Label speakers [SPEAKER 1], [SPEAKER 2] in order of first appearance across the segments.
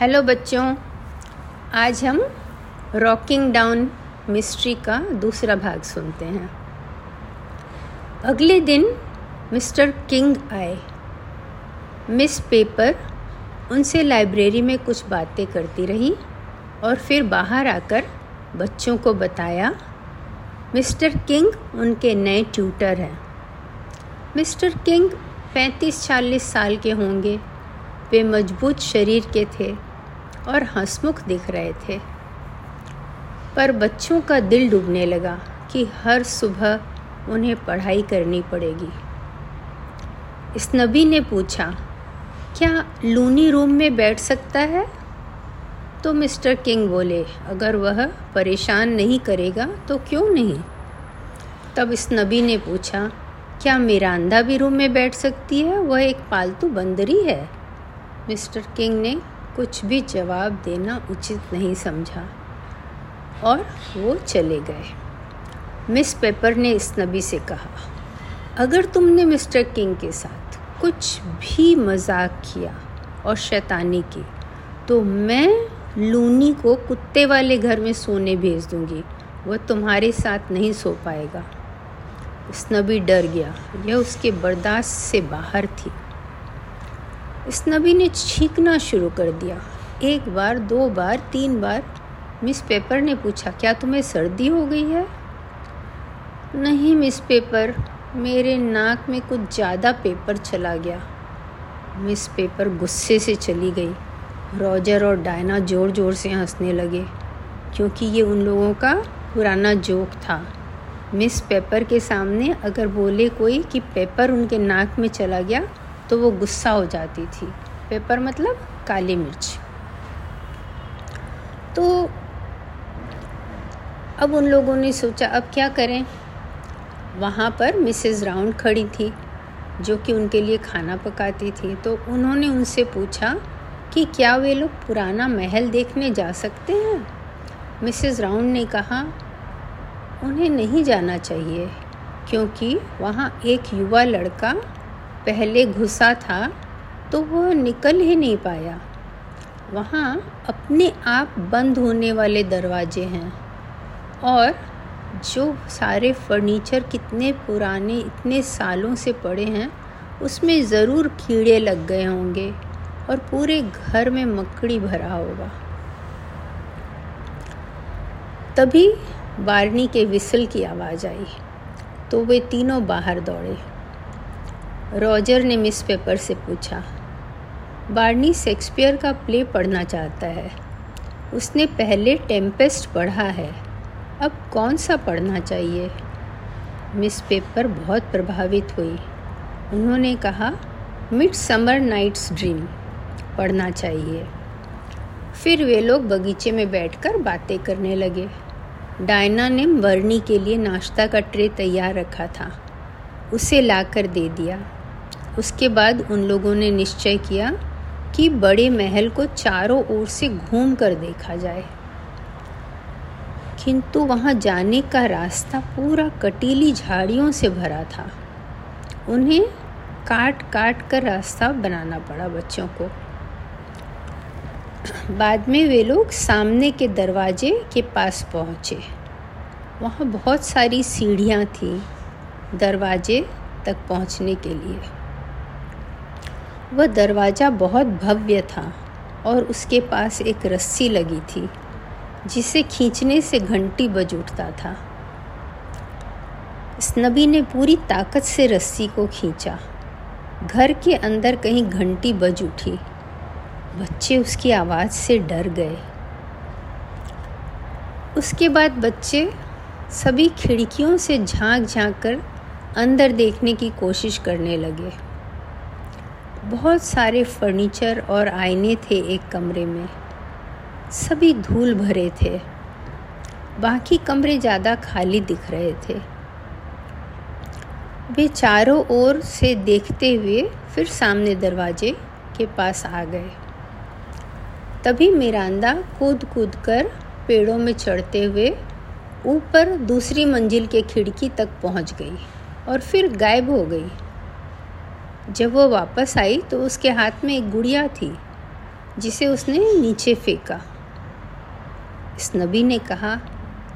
[SPEAKER 1] Hello बच्चों, आज हम रॉकिंग डाउन मिस्ट्री का दूसरा भाग सुनते हैं। अगले दिन मिस्टर किंग आए। मिस पेपर उनसे लाइब्रेरी में कुछ बातें करती रही और फिर बाहर आकर बच्चों को बताया, मिस्टर किंग उनके नए ट्यूटर हैं। मिस्टर किंग पैंतीस चालीस साल के होंगे। वे मज़बूत शरीर के थे। और हंसमुख दिख रहे थे। पर बच्चों का दिल डूबने लगा कि हर सुबह उन्हें पढ़ाई करनी पड़ेगी। इस नबी ने पूछा, क्या लूनी रूम में बैठ सकता है? तो मिस्टर किंग बोले, अगर वह परेशान नहीं करेगा तो क्यों नहीं? तब इस नबी ने पूछा, क्या मिरांदा भी रूम में बैठ सकती है? वह एक पालतू बंदरी है? मिस्टर किंग ने कुछ भी जवाब देना उचित नहीं समझा। और वो चले गए। मिस पेपर ने इस नबी से कहा, अगर तुमने मिस्टर किंग के साथ कुछ भी मज़ाक किया और शैतानी की तो मैं लूनी को कुत्ते वाले घर में सोने भेज दूँगी। वह तुम्हारे साथ नहीं सो पाएगा। उस नबी डर गया। यह उसके बर्दाश्त से बाहर थी। इस नबी ने छींकना शुरू कर दिया। एक बार, दो बार, तीन बार। मिस पेपर ने पूछा, क्या तुम्हें सर्दी हो गई है? नहीं मिस पेपर, मेरे नाक में कुछ ज़्यादा पेपर चला गया। मिस पेपर गुस्से से चली गई। रॉजर और डायना ज़ोर ज़ोर से हंसने लगे, क्योंकि ये उन लोगों का पुराना जोक था। मिस पेपर के सामने अगर बोले कोई कि पेपर उनके नाक में चला गया तो वो गुस्सा हो जाती थी। पेपर मतलब काली मिर्च। तो अब उन लोगों ने सोचा, अब क्या करें? वहाँ पर मिसेस राउंड खड़ी थी, जो कि उनके लिए खाना पकाती थी। तो उन्होंने उनसे पूछा कि क्या वे लोग पुराना महल देखने जा सकते हैं? मिसेस राउंड ने कहा, उन्हें नहीं जाना चाहिए, क्योंकि वहाँ एक युवा लड़का पहले घुसा था तो वह निकल ही नहीं पाया। वहाँ अपने आप बंद होने वाले दरवाजे हैं और जो सारे फर्नीचर कितने पुराने, इतने सालों से पड़े हैं, उसमें ज़रूर कीड़े लग गए होंगे और पूरे घर में मकड़ी भरा होगा। तभी बारनी के विसल की आवाज़ आई तो वे तीनों बाहर दौड़े। रॉजर ने मिस पेपर से पूछा, बार्नी शेक्सपियर का प्ले पढ़ना चाहता है। उसने पहले टेम्पेस्ट पढ़ा है, अब कौन सा पढ़ना चाहिए? मिस पेपर बहुत प्रभावित हुई। उन्होंने कहा मिड समर नाइट्स ड्रीम, पढ़ना चाहिए। फिर वे लोग बगीचे में बैठकर बातें करने लगे। डायना ने वर्नी के लिए नाश्ता का ट्रे तैयार रखा था। उसे लाकर दे दिया। उसके बाद उन लोगों ने निश्चय किया कि बड़े महल को चारों ओर से घूम कर देखा जाए। किंतु वहाँ जाने का रास्ता पूरा कटीली झाड़ियों से भरा था। उन्हें काट काट कर रास्ता बनाना पड़ा बच्चों को। बाद में वे लोग सामने के दरवाजे के पास पहुँचे। वहाँ बहुत सारी सीढ़ियाँ थीं दरवाजे तक पहुँचने के लिए। वह दरवाज़ा बहुत भव्य था और उसके पास एक रस्सी लगी थी, जिसे खींचने से घंटी बज उठता था। इस नबी ने पूरी ताकत से रस्सी को खींचा। घर के अंदर कहीं घंटी बज उठी। बच्चे उसकी आवाज़ से डर गए। उसके बाद बच्चे सभी खिड़कियों से झाँक झाँक कर अंदर देखने की कोशिश करने लगे। बहुत सारे फर्नीचर और आईने थे एक कमरे में। सभी धूल भरे थे। बाकी कमरे ज़्यादा खाली दिख रहे थे। वे चारों ओर से देखते हुए फिर सामने दरवाजे के पास आ गए। तभी मिरांदा कूद कूद कर पेड़ों में चढ़ते हुए ऊपर दूसरी मंजिल के खिड़की तक पहुँच गई और फिर गायब हो गई। जब वो वापस आई तो उसके हाथ में एक गुड़िया थी, जिसे उसने नीचे फेंका। इस नबी ने कहा,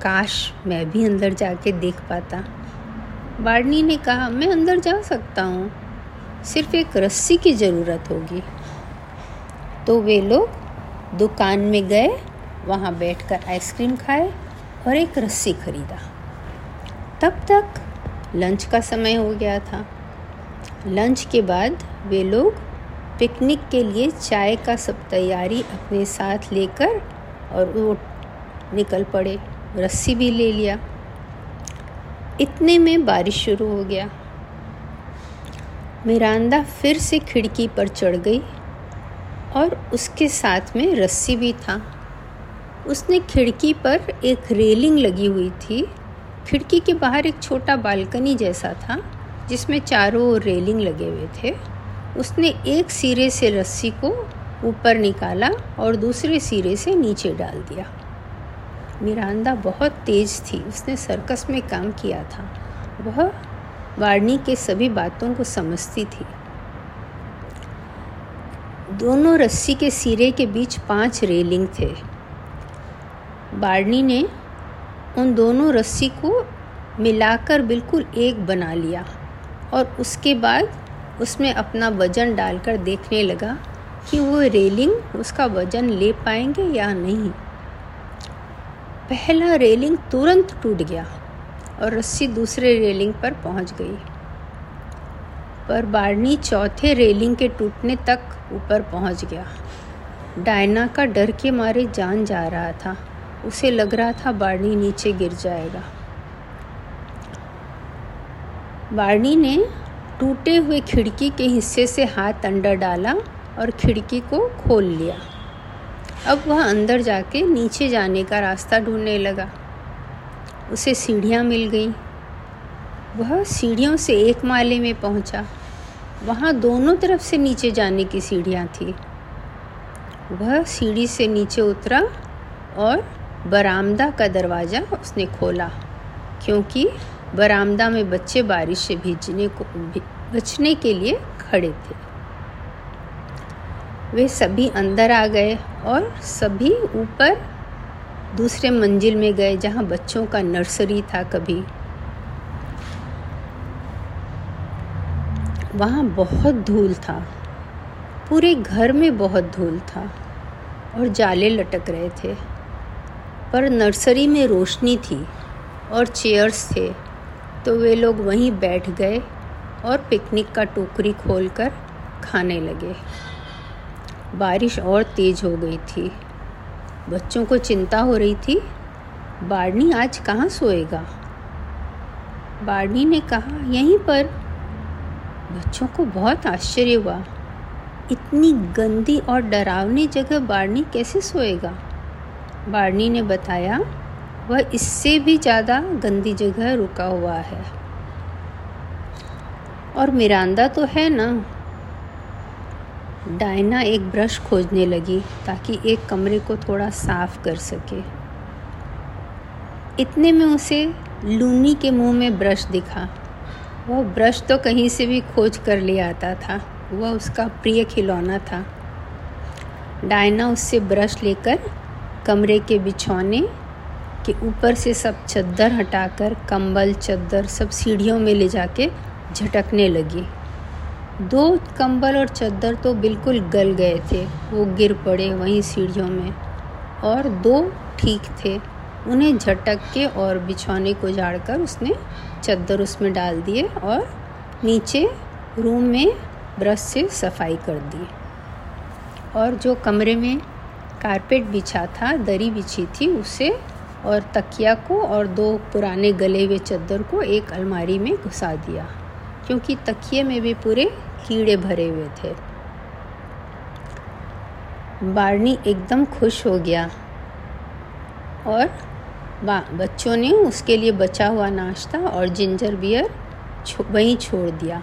[SPEAKER 1] काश मैं भी अंदर जाके देख पाता। बार्नी ने कहा, मैं अंदर जा सकता हूँ। सिर्फ़ एक रस्सी की ज़रूरत होगी। तो वे लोग दुकान में गए, वहाँ बैठकर आइसक्रीम खाए और एक रस्सी खरीदा। तब तक लंच का समय हो गया था। लंच के बाद वे लोग पिकनिक के लिए चाय का सब तैयारी अपने साथ लेकर और वो निकल पड़े, रस्सी भी ले लिया। इतने में बारिश शुरू हो गया। मिरांदा फिर से खिड़की पर चढ़ गई और उसके साथ में रस्सी भी था। उसने खिड़की पर एक रेलिंग लगी हुई थी। खिड़की के बाहर एक छोटा बालकनी जैसा था। जिसमें चारों ओर रेलिंग लगे हुए थे, उसने एक सिरे से रस्सी को ऊपर निकाला और दूसरे सिरे से नीचे डाल दिया। मिरांदा बहुत तेज़ थी। उसने सर्कस में काम किया था। वह वार्नी के सभी बातों को समझती थी। दोनों रस्सी के सिरे के बीच पाँच रेलिंग थे। बार्नी ने उन दोनों रस्सी को मिलाकर बिल्कुल एक बना लिया। और उसके बाद उसमें अपना वज़न डालकर देखने लगा कि वो रेलिंग, उसका वज़न ले पाएँगे या नहीं। पहला रेलिंग तुरंत टूट गया और रस्सी दूसरे रेलिंग पर पहुँच गई। पर बारनी चौथे रेलिंग के टूटने तक ऊपर पहुँच गया। डायना का डर के मारे जान जा रहा था। उसे लग रहा था बारनी नीचे गिर जाएगा। बारनी ने टूटे हुए खिड़की के हिस्से से हाथ अंदर डाला और खिड़की को खोल लिया। अब वह अंदर जाके नीचे जाने का रास्ता ढूँढने लगा। उसे सीढ़ियाँ मिल गई। वह सीढ़ियों से एक माले में पहुँचा। वहाँ दोनों तरफ़ से नीचे जाने की सीढ़ियाँ थी। वह सीढ़ी से नीचे उतरा और बरामदा का दरवाज़ा उसने खोला, क्योंकि बरामदा में बच्चे बारिश से भीजने को बचने के लिए खड़े थे। वे सभी अंदर आ गए और सभी ऊपर दूसरे मंजिल में गए जहाँ बच्चों का नर्सरी था कभी। वहाँ बहुत धूल था। पूरे घर में बहुत धूल था और जाले लटक रहे थे। पर नर्सरी में रोशनी थी और चेयर्स थे। तो वे लोग वहीं बैठ गए और पिकनिक का टोकरी खोलकर खाने लगे। बारिश और तेज़ हो गई थी। बच्चों को चिंता हो रही थी, बारनी आज कहाँ सोएगा? बारनी ने कहा, यहीं पर। बच्चों को बहुत आश्चर्य हुआ। इतनी गंदी और डरावनी जगह बारनी कैसे सोएगा? बारनी ने बताया वह इससे भी ज़्यादा गंदी जगह रुका हुआ है। और मिरांदा तो है ना। डायना एक ब्रश खोजने लगी ताकि एक कमरे को थोड़ा साफ़ कर सके। इतने में उसे लूनी के मुँह में ब्रश दिखा। वह ब्रश तो कहीं से भी खोज कर ले आता था। वह उसका प्रिय खिलौना था। डायना उससे ब्रश लेकर कमरे के बिछौने के ऊपर से सब चद्दर हटाकर, कंबल, चद्दर सब सीढ़ियों में ले जाके झटकने लगी। दो कंबल और चद्दर तो बिल्कुल गल गए थे, वो गिर पड़े वहीं सीढ़ियों में। और दो ठीक थे, उन्हें झटक के और बिछौने को झाड़कर उसने चद्दर उसमें डाल दिए और नीचे रूम में ब्रश से सफ़ाई कर दी। और जो कमरे में कारपेट बिछा था, दरी बिछी थी, उसे और तकिया को और दो पुराने गले हुए चद्दर को एक अलमारी में घुसा दिया क्योंकि तकिए में भी पूरे कीड़े भरे हुए थे। बारनी एकदम खुश हो गया और बच्चों ने उसके लिए बचा हुआ नाश्ता और जिंजर बियर छो, वहीं छोड़ दिया।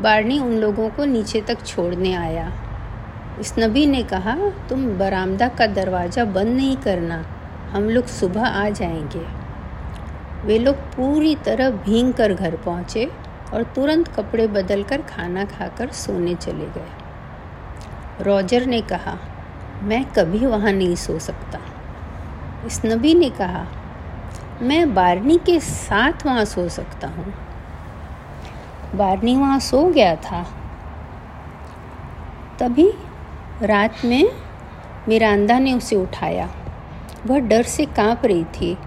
[SPEAKER 1] बारनी उन लोगों को नीचे तक छोड़ने आया। इस नबी ने कहा तुम बरामदा का दरवाज़ा बंद नहीं करना। हम लोग सुबह आ जाएँगे। वे लोग पूरी तरह भींग कर घर पहुँचे और तुरंत कपड़े बदल कर खाना खाकर सोने चले गए। रॉजर ने कहा, मैं कभी वहाँ नहीं सो सकता। इस नबी ने कहा, मैं बारनी के साथ वहाँ सो सकता हूँ। बारनी वहाँ सो गया था। तभी रात में मिरांदा ने उसे उठाया। वह डर से काँप रही थी।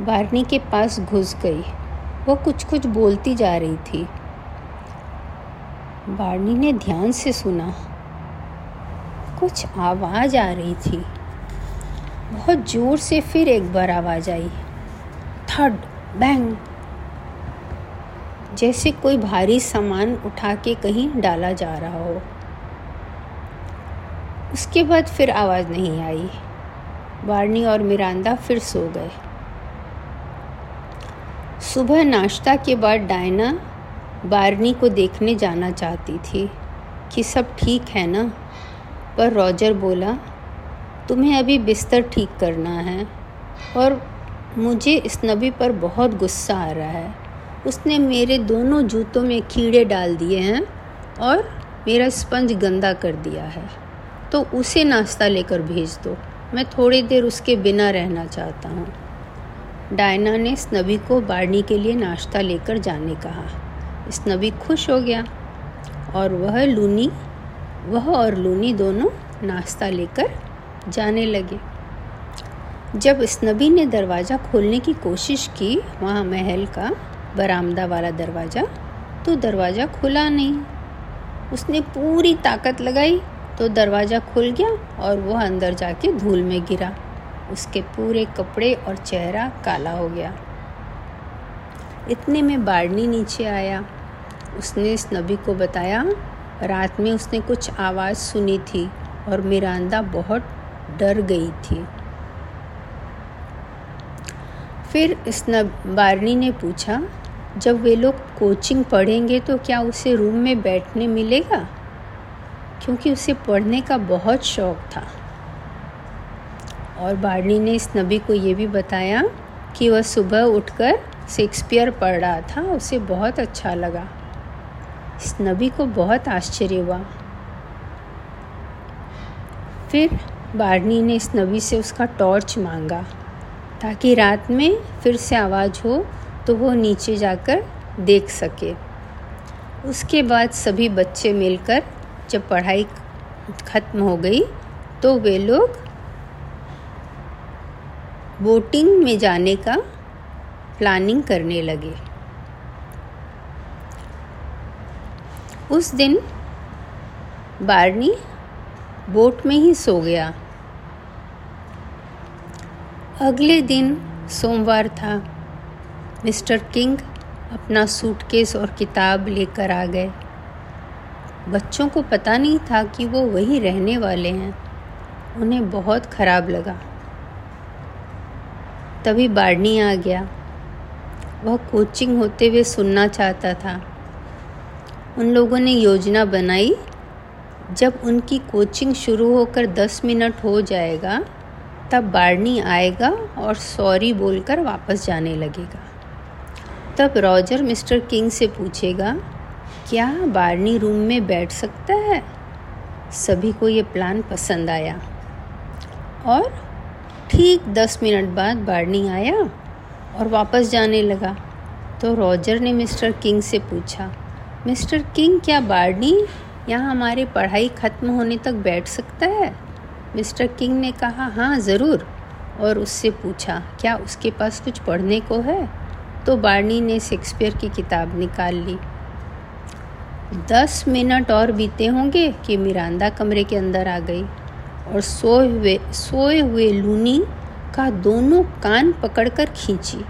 [SPEAKER 1] बारनी के पास घुस गई। वह कुछ कुछ बोलती जा रही थी। बारनी ने ध्यान से सुना। कुछ आवाज़ आ रही थी। बहुत ज़ोर से फिर एक बार आवाज़ आई। Third bang. जैसे कोई भारी सामान उठा के कहीं डाला जा रहा हो। उसके बाद फिर आवाज़ नहीं आई। बारनी और मिरांदा फिर सो गए। सुबह नाश्ता के बाद डायना बारनी को देखने जाना चाहती थी कि सब ठीक है ना? पर रॉजर बोला, तुम्हें अभी बिस्तर ठीक करना है और मुझे इस नबी पर बहुत गुस्सा आ रहा है। उसने मेरे दोनों जूतों में कीड़े डाल दिए हैं और मेरा स्पंज गंदा कर दिया है। तो उसे नाश्ता लेकर भेज दो। मैं थोड़ी देर उसके बिना रहना चाहता हूँ। डायना ने इस नबी को बारनी के लिए नाश्ता लेकर जाने कहा। इस नबी खुश हो गया और वह लूनी, वह और लूनी दोनों नाश्ता लेकर जाने लगे। जब इस नबी ने दरवाज़ा खोलने की कोशिश की, वहाँ महल का बरामदा वाला दरवाज़ा तो दरवाज़ा खुला नहीं। उसने पूरी ताकत लगाई तो दरवाज़ा खुल गया और वह अंदर जाके धूल में गिरा। उसके पूरे कपड़े और चेहरा काला हो गया। इतने में बाड़नी नीचे आया। उसने इस नबी को बताया, रात में उसने कुछ आवाज़ सुनी थी और मिरांदा बहुत डर गई थी। फिर इस बारनी ने पूछा, जब वे लोग कोचिंग पढ़ेंगे तो क्या उसे रूम में बैठने मिलेगा? क्योंकि उसे पढ़ने का बहुत शौक़ था। और बारनी ने इस नबी को ये भी बताया कि वह सुबह उठकर शेक्सपियर पढ़ रहा था, उसे बहुत अच्छा लगा। इस नबी को बहुत आश्चर्य हुआ। फिर बारनी ने इस नबी से उसका टॉर्च मांगा ताकि रात में फिर से आवाज़ हो तो वो नीचे जाकर देख सके। उसके बाद सभी बच्चे मिलकर जब पढ़ाई ख़त्म हो गई तो वे लोग बोटिंग में जाने का प्लानिंग करने लगे। उस दिन बारनी बोट में ही सो गया। अगले दिन सोमवार था। मिस्टर किंग अपना सूटकेस और किताब लेकर आ गए। बच्चों को पता नहीं था कि वो वहीं रहने वाले हैं। उन्हें बहुत ख़राब लगा। तभी बार्नी आ गया। वह कोचिंग होते हुए सुनना चाहता था। उन लोगों ने योजना बनाई, जब उनकी कोचिंग शुरू होकर दस मिनट हो जाएगा, तब बार्नी आएगा और सॉरी बोलकर वापस जाने लगेगा। तब रॉजर मिस्टर किंग से पूछेगा क्या बार्नी रूम में बैठ सकता है? सभी को ये प्लान पसंद आया। और ठीक दस मिनट बाद बारनी आया और वापस जाने लगा। तो रॉजर ने मिस्टर किंग से पूछा, मिस्टर किंग, क्या बार्नी यहाँ हमारी पढ़ाई ख़त्म होने तक बैठ सकता है? मिस्टर किंग ने कहा हाँ ज़रूर। और उससे पूछा, क्या उसके पास कुछ पढ़ने को है? तो बार्नी ने शेक्सपियर की किताब निकाल ली। दस मिनट और बीते होंगे कि मिरांदा कमरे के अंदर आ गई और सोए हुए सोए हुए लूनी का दोनों कान पकड़कर खींची।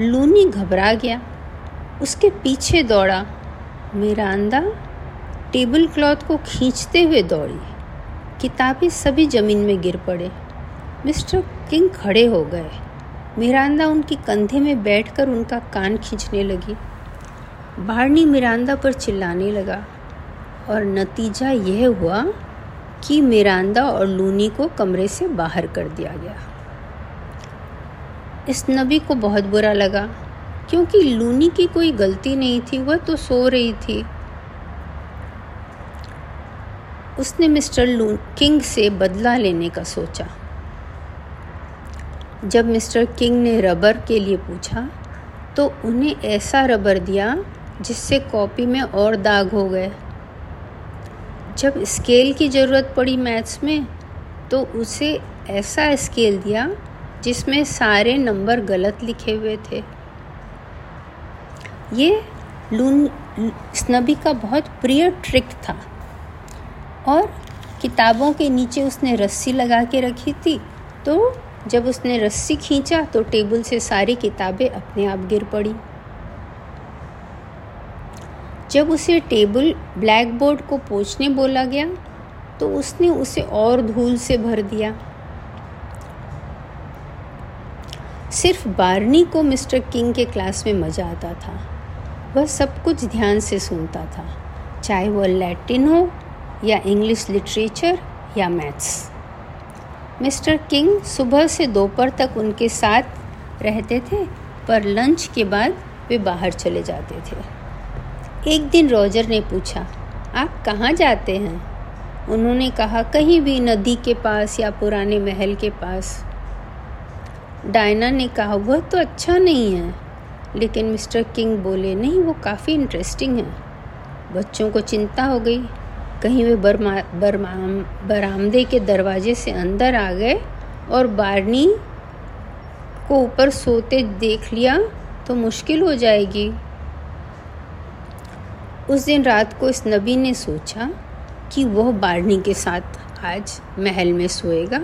[SPEAKER 1] लूनी घबरा गया। उसके पीछे दौड़ा। मिरांदा टेबल क्लॉथ को खींचते हुए दौड़ी। किताबें सभी ज़मीन में गिर पड़े। मिस्टर किंग खड़े हो गए। मिरांदा उनके कंधे में बैठकर उनका कान खींचने लगी। बारनी मिरांदा पर चिल्लाने लगा और नतीजा यह हुआ कि मिरांदा और लूनी को कमरे से बाहर कर दिया गया। इस नबी को बहुत बुरा लगा, क्योंकि लूनी की कोई गलती नहीं थी, वह तो सो रही थी। उसने मिस्टर किंग से बदला लेने का सोचा। जब मिस्टर किंग ने रबर के लिए पूछा तो उन्हें ऐसा रबर दिया जिससे कॉपी में और दाग हो गए। जब स्केल की ज़रूरत पड़ी मैथ्स में तो उसे ऐसा स्केल दिया जिसमें सारे नंबर गलत लिखे हुए थे। ये लून, स्नबी का बहुत प्रिय ट्रिक था। और किताबों के नीचे उसने रस्सी लगा के रखी थी तो जब उसने रस्सी खींचा तो टेबल से सारी किताबें अपने आप गिर पड़ी। जब उसे टेबल ब्लैक बोर्ड को पोछने बोला गया तो उसने उसे और धूल से भर दिया। सिर्फ़ बारनी को मिस्टर किंग के क्लास में मज़ा आता था। वह सब कुछ ध्यान से सुनता था, चाहे वह लैटिन हो, या इंग्लिश लिटरेचर, या मैथ्स। मिस्टर किंग सुबह से दोपहर तक उनके साथ रहते थे, पर लंच के बाद वे बाहर चले जाते थे। एक दिन रॉजर ने पूछा, आप कहाँ जाते हैं? उन्होंने कहा, कहीं भी नदी के पास या पुराने महल के पास. डायना ने कहा, वह तो अच्छा नहीं है। लेकिन मिस्टर किंग बोले, नहीं, वो काफ़ी इंटरेस्टिंग है। बच्चों को चिंता हो गई। कहीं वे बरमा बरमाम बरामदे के दरवाजे से अंदर आ गए और बारनी को ऊपर सोते देख लिया तो मुश्किल हो जाएगी। उस दिन रात को इस नबी ने सोचा कि वह बारनी के साथ आज महल में सोएगा।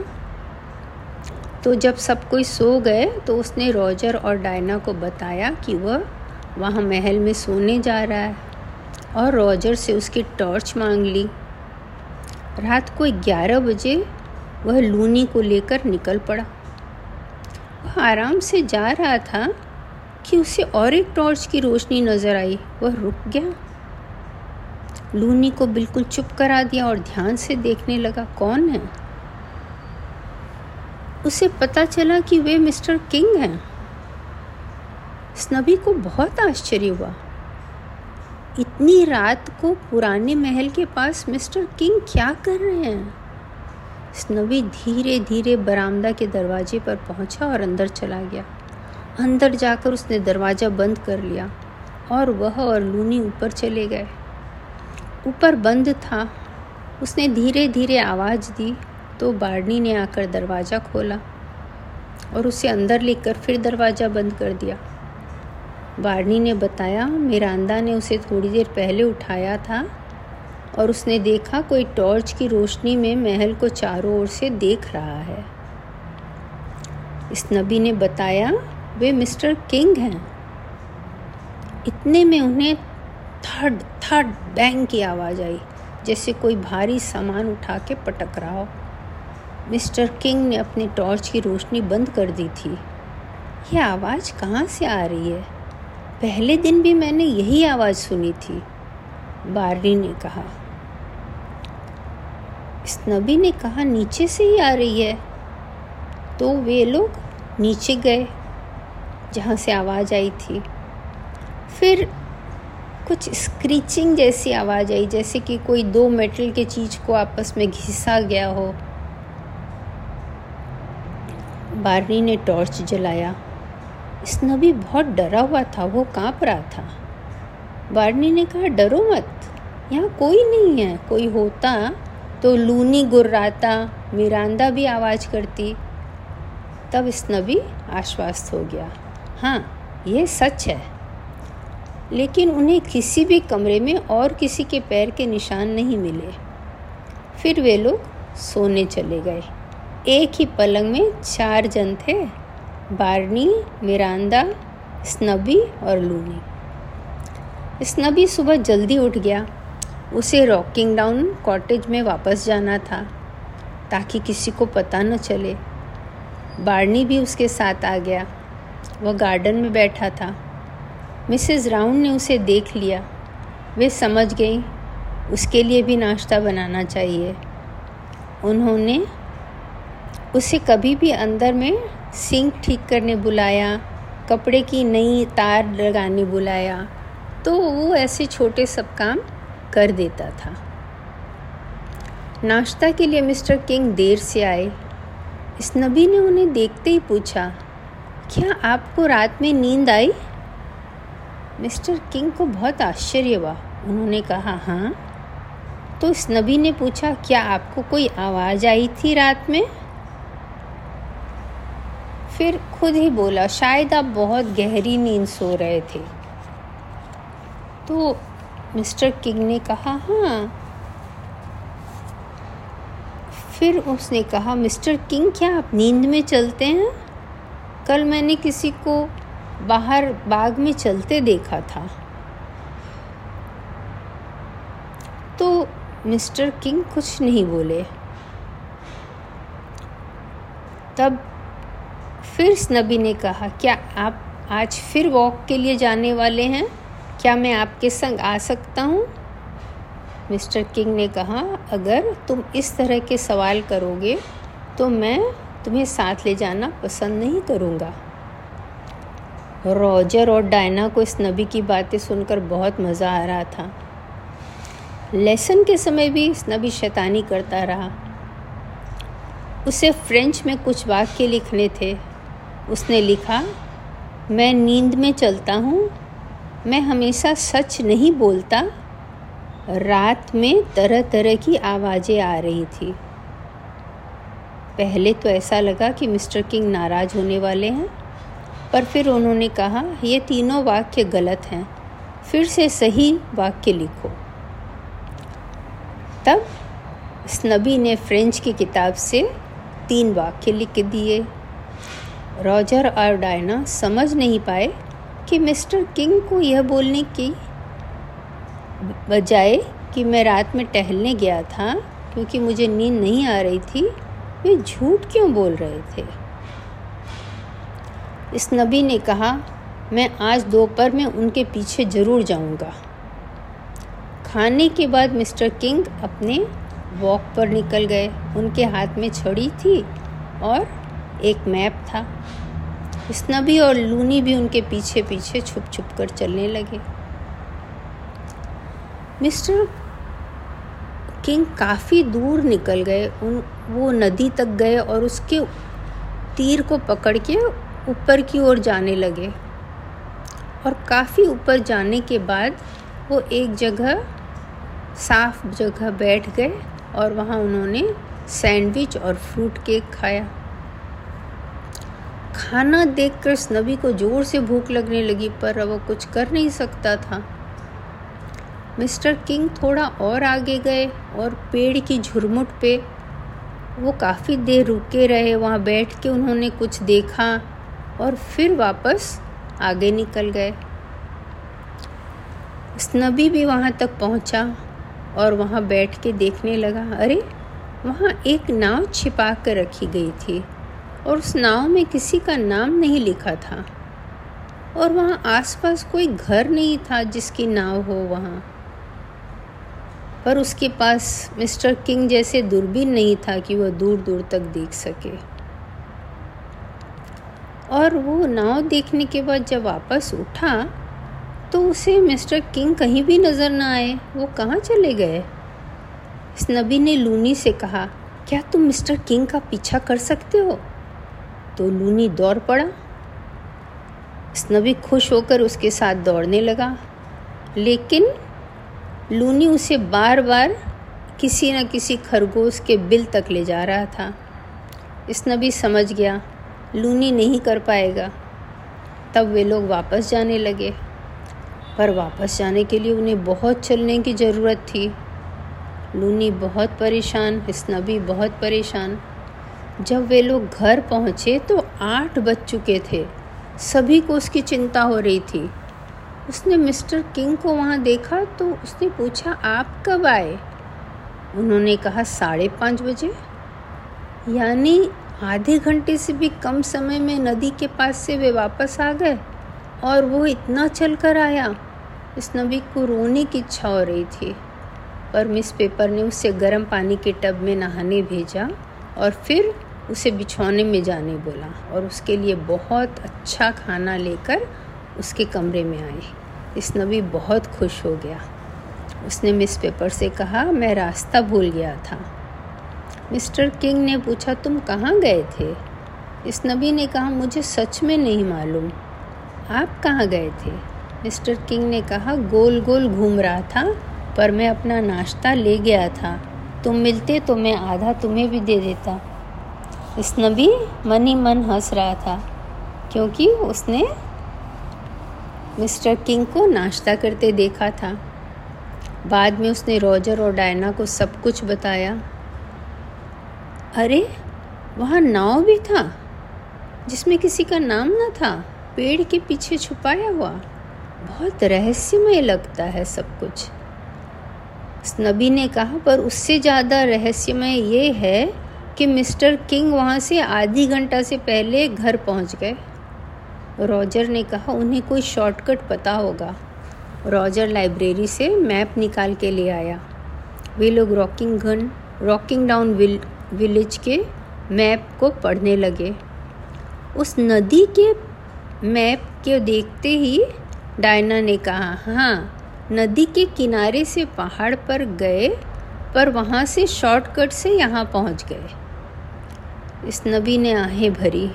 [SPEAKER 1] तो जब सब कोई सो गए तो उसने रॉजर और डायना को बताया कि वह वहाँ महल में सोने जा रहा है और रॉजर से उसकी टॉर्च मांग ली। रात को ग्यारह बजे वह लूनी को लेकर निकल पड़ा। वह आराम से जा रहा था कि उसे और एक टॉर्च की रोशनी नज़र आई। वह रुक गया। लूनी को बिल्कुल चुप करा दिया और ध्यान से देखने लगा, कौन है? उसे पता चला कि वे मिस्टर किंग हैं। स्नबी को बहुत आश्चर्य हुआ। इतनी रात को पुराने महल के पास मिस्टर किंग क्या कर रहे हैं? स्नबी धीरे धीरे बरामदा के दरवाजे पर पहुँचा और अंदर चला गया। अंदर जाकर उसने दरवाज़ा बंद कर लिया और वह और लूनी ऊपर चले गए। ऊपर बंद था। उसने धीरे धीरे आवाज़ दी तो बार्नी ने आकर दरवाज़ा खोला और उसे अंदर लेकर फिर दरवाज़ा बंद कर दिया। बार्नी ने बताया, मिरांदा ने उसे थोड़ी देर पहले उठाया था और उसने देखा कोई टॉर्च की रोशनी में महल को चारों ओर से देख रहा है। इस नबी ने बताया, वे मिस्टर किंग हैं। इतने में उन्हें थर्ड थर्ड बैंग की आवाज़ आई, जैसे कोई भारी सामान उठा के पटक रहा हो। मिस्टर किंग ने अपनी टॉर्च की रोशनी बंद कर दी थी। यह आवाज़ कहाँ से आ रही है? पहले दिन भी मैंने यही आवाज़ सुनी थी बारी ने कहा। इस नबी ने कहा, नीचे से ही आ रही है। तो वे लोग नीचे गए, जहाँ से आवाज़ आई थी। फिर कुछ स्क्रीचिंग जैसी आवाज़ आई, जैसे कि कोई दो मेटल के चीज़ को आपस में घिसा गया हो। बारनी ने टॉर्च जलाया। इस नबी बहुत डरा हुआ था, वो काँप रहा था। बारनी ने कहा, डरो मत, यहाँ कोई नहीं है, कोई होता तो लूनी गुर्राता, मिरांदा भी आवाज़ करती। तब इस नबी आश्वस्त हो गया। हाँ यह सच है। लेकिन उन्हें किसी भी कमरे में और किसी के पैर के निशान नहीं मिले। फिर वे लोग सोने चले गए। एक ही पलंग में चार जन थे, बारनी, मिरांदा, स्नबी और लूनी। स्नबी सुबह जल्दी उठ गया। उसे रॉकिंग डाउन कॉटेज में वापस जाना था, ताकि किसी को पता न चले। बारनी भी उसके साथ आ गया। वह गार्डन में बैठा था। मिसेस राउंड ने उसे देख लिया। वे समझ गई, उसके लिए भी नाश्ता बनाना चाहिए। उन्होंने उसे कभी भी अंदर में सिंक ठीक करने बुलाया, कपड़े की नई तार लगाने बुलाया तो वो ऐसे छोटे सब काम कर देता था। नाश्ता के लिए मिस्टर किंग देर से आए। इस नबी ने उन्हें देखते ही पूछा, क्या आपको रात में नींद आई? मिस्टर किंग को बहुत आश्चर्य हुआ। उन्होंने कहा हाँ? तो इस नबी ने पूछा, क्या आपको कोई आवाज़ आई थी रात में? फिर खुद ही बोला, शायद आप बहुत गहरी नींद सो रहे थे। तो मिस्टर किंग ने कहा हाँ। फिर उसने कहा, मिस्टर किंग, क्या आप नींद में चलते हैं? कल मैंने किसी को बाहर बाग में चलते देखा था। तो मिस्टर किंग कुछ नहीं बोले। तब फिर इस नबी ने कहा, क्या आप आज फिर वॉक के लिए जाने वाले हैं? क्या मैं आपके संग आ सकता हूँ? मिस्टर किंग ने कहा, अगर तुम इस तरह के सवाल करोगे तो मैं तुम्हें साथ ले जाना पसंद नहीं करूँगा। रॉजर और डायना को इस नबी की बातें सुनकर बहुत मज़ा आ रहा था। लेसन के समय भी इस नबी शैतानी करता रहा। उसे फ्रेंच में कुछ वाक्य लिखने थे। उसने लिखा, मैं नींद में चलता हूँ, मैं हमेशा सच नहीं बोलता। रात में तरह तरह की आवाज़ें आ रही थी। पहले तो ऐसा लगा कि मिस्टर किंग नाराज़ होने वाले हैं। पर फिर उन्होंने कहा, ये तीनों वाक्य गलत हैं। फिर से सही वाक्य लिखो। तब स्नबी ने फ्रेंच की किताब से तीन वाक्य लिख दिए। रॉजर और डायना समझ नहीं पाए कि मिस्टर किंग को यह बोलने की बजाय कि मैं रात में टहलने गया था, क्योंकि मुझे नींद नहीं आ रही थी, वे झूठ क्यों बोल रहे थे? इस नबी ने कहा, मैं आज दोपहर में उनके पीछे ज़रूर जाऊँगा। खाने के बाद मिस्टर किंग अपने वॉक पर निकल गए। उनके हाथ में छड़ी थी और एक मैप था। स्नबी और लूनी भी उनके पीछे पीछे छुप छुप कर चलने लगे। मिस्टर किंग काफ़ी दूर निकल गए। उन, वो नदी तक गए और उसके तीर को पकड़ के ऊपर की ओर जाने लगे। और काफ़ी ऊपर जाने के बाद वो एक जगह, साफ़ जगह बैठ गए और वहाँ उन्होंने सैंडविच और फ्रूट केक खाया। खाना देखकर इस नबी को ज़ोर से भूख लगने लगी, पर वो कुछ कर नहीं सकता था। मिस्टर किंग थोड़ा और आगे गए और पेड़ की झुरमुट पे वो काफ़ी देर रुके रहे। वहाँ बैठ के उन्होंने कुछ देखा और फिर वापस आगे निकल गए। नबी भी वहाँ तक पहुँचा और वहाँ बैठ के देखने लगा। अरे, वहाँ एक नाव छिपा कर रखी गई थी और उस नाव में किसी का नाम नहीं लिखा था। और वहाँ आसपास कोई घर नहीं था जिसकी नाव हो वहाँ। पर उसके पास मिस्टर किंग जैसे दूरबीन नहीं था कि वह दूर दूर तक देख सके। और वो नाव देखने के बाद जब वापस उठा तो उसे मिस्टर किंग कहीं भी नज़र ना आए। वो कहाँ चले गए? इस नबी ने लूनी से कहा, क्या तुम मिस्टर किंग का पीछा कर सकते हो? तो लूनी दौड़ पड़ा। स्नबी खुश होकर उसके साथ दौड़ने लगा। लेकिन लूनी उसे बार बार किसी न किसी खरगोश के बिल तक ले जा रहा था। स्नबी समझ गया लूनी नहीं कर पाएगा। तब वे लोग वापस जाने लगे। पर वापस जाने के लिए उन्हें बहुत चलने की ज़रूरत थी। लूनी बहुत परेशान स्नबी बहुत परेशान। जब वे लोग घर पहुँचे तो आठ बज चुके थे। सभी को उसकी चिंता हो रही थी। उसने मिस्टर किंग को वहाँ देखा तो उसने पूछा, आप कब आए? उन्होंने कहा, साढ़े पाँच बजे। यानी आधे घंटे से भी कम समय में नदी के पास से वे वापस आ गए और वो इतना चल कर आया। इस नबी को रोने की इच्छा हो रही थी। पर मिस पेपर ने उसे गर्म पानी के टब में नहाने भेजा और फिर उसे बिछौने में जाने बोला और उसके लिए बहुत अच्छा खाना लेकर उसके कमरे में आए। इस नबी बहुत खुश हो गया। उसने मिस पेपर से कहा, मैं रास्ता भूल गया था। मिस्टर किंग ने पूछा, तुम कहाँ गए थे? इस नबी ने कहा, मुझे सच में नहीं मालूम। आप कहाँ गए थे? मिस्टर किंग ने कहा गोल गोल घूम रहा था, पर मैं अपना नाश्ता ले गया था। तुम मिलते तो मैं आधा तुम्हें भी दे देता। इस नबी मन ही मन हंस रहा था, क्योंकि उसने मिस्टर किंग को नाश्ता करते देखा था। बाद में उसने रॉजर और डायना को सब कुछ बताया। अरे वहाँ नाव भी था जिसमें किसी का नाम न था पेड़ के पीछे छुपाया हुआ। बहुत रहस्यमय लगता है सब कुछ। नबी ने कहा पर उससे ज़्यादा रहस्यमय ये है कि मिस्टर किंग वहाँ से आधी घंटा से पहले घर पहुँच गए। रॉजर ने कहा उन्हें कोई शॉर्टकट पता होगा। रॉजर लाइब्रेरी से मैप निकाल के ले आया। वे लोग rocking gun Rockingdown will, village के मैप को पढ़ने लगे। उस नदी के मैप के देखते ही डायना ने कहा हाँ नदी के किनारे से पहाड़ पर गए, पर वहाँ से शॉर्टकट से यहाँ पहुँच गए। इस नबी ने आहें भरी।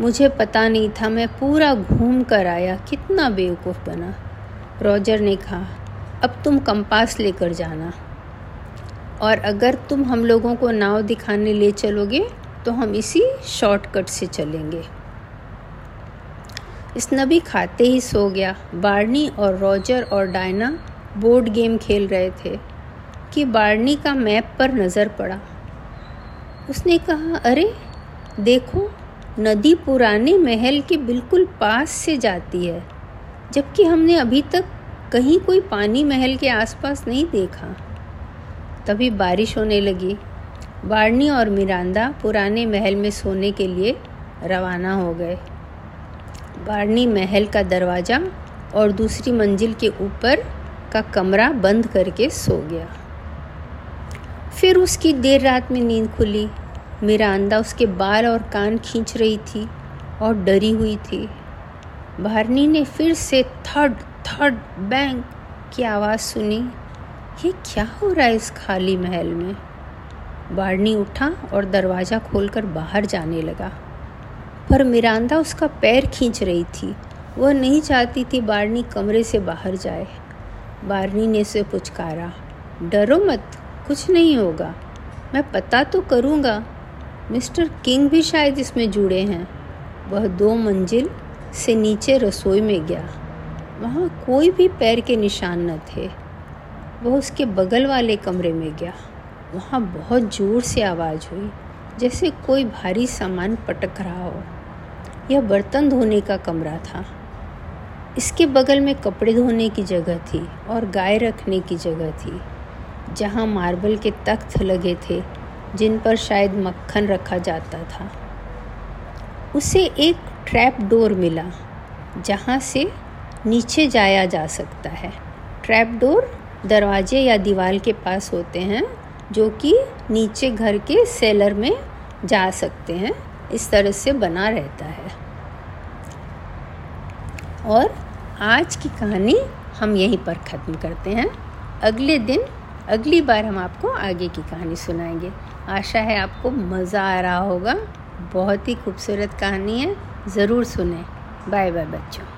[SPEAKER 1] मुझे पता नहीं था, मैं पूरा घूम कर आया, कितना बेवकूफ़ बना। रॉजर ने कहा, अब तुम कंपास लेकर जाना। और अगर तुम हम लोगों को नाव दिखाने ले चलोगे तो हम इसी शॉर्टकट से चलेंगे। इस नबी खाते ही सो गया। बार्नी और रॉजर और डायना बोर्ड गेम खेल रहे थे कि बार्नी का मैप पर नज़र पड़ा। उसने कहा, अरे, देखो, नदी पुराने महल के बिल्कुल पास से जाती है, जबकि हमने अभी तक कहीं कोई पानी महल के आसपास नहीं देखा। तभी बारिश होने लगी। बार्नी और मिरांदा पुराने महल में सोने के लिए रवाना हो गए। बार्नी महल का दरवाज़ा और दूसरी मंजिल के ऊपर का कमरा बंद करके सो गया। फिर उसकी देर रात में नींद खुली। मिरांदा उसके बाल और कान खींच रही थी और डरी हुई थी। बार्नी ने फिर से थर्ड थर्ड बैंग की आवाज़ सुनी। ये क्या हो रहा है इस खाली महल में? बार्नी उठा और दरवाज़ा खोलकर बाहर जाने लगा। पर मिरांदा उसका पैर खींच रही थी। वह नहीं चाहती थी बार्नी कमरे से बाहर जाए। बारनी ने उसे पुचकारा, डरो मत, कुछ नहीं होगा। मैं पता तो करूँगा। मिस्टर किंग भी शायद इसमें जुड़े हैं। वह दो मंजिल से नीचे रसोई में गया। वहाँ कोई भी पैर के निशान न थे। वह उसके बगल वाले कमरे में गया। वहाँ बहुत ज़ोर से आवाज़ हुई, जैसे कोई भारी सामान पटक रहा हो। यह बर्तन धोने का कमरा था। इसके बगल में कपड़े धोने की जगह थी और गाय रखने की जगह थी, जहाँ मार्बल के तख्त लगे थे, जिन पर शायद मक्खन रखा जाता था। उसे एक ट्रैप डोर मिला, जहाँ से नीचे जाया जा सकता है। ट्रैप डोर दरवाजे या दीवार के पास होते हैं, जो कि नीचे घर के सेलर में जा सकते हैं। इस तरह से बना रहता है। और आज की कहानी हम यहीं पर ख़त्म करते हैं। अगले दिन, अगली बार हम आपको आगे की कहानी सुनाएँगे। आशा है आपको मज़ा आ रहा होगा। बहुत ही खूबसूरत कहानी है। ज़रूर सुने। बाय बाय बच्चों।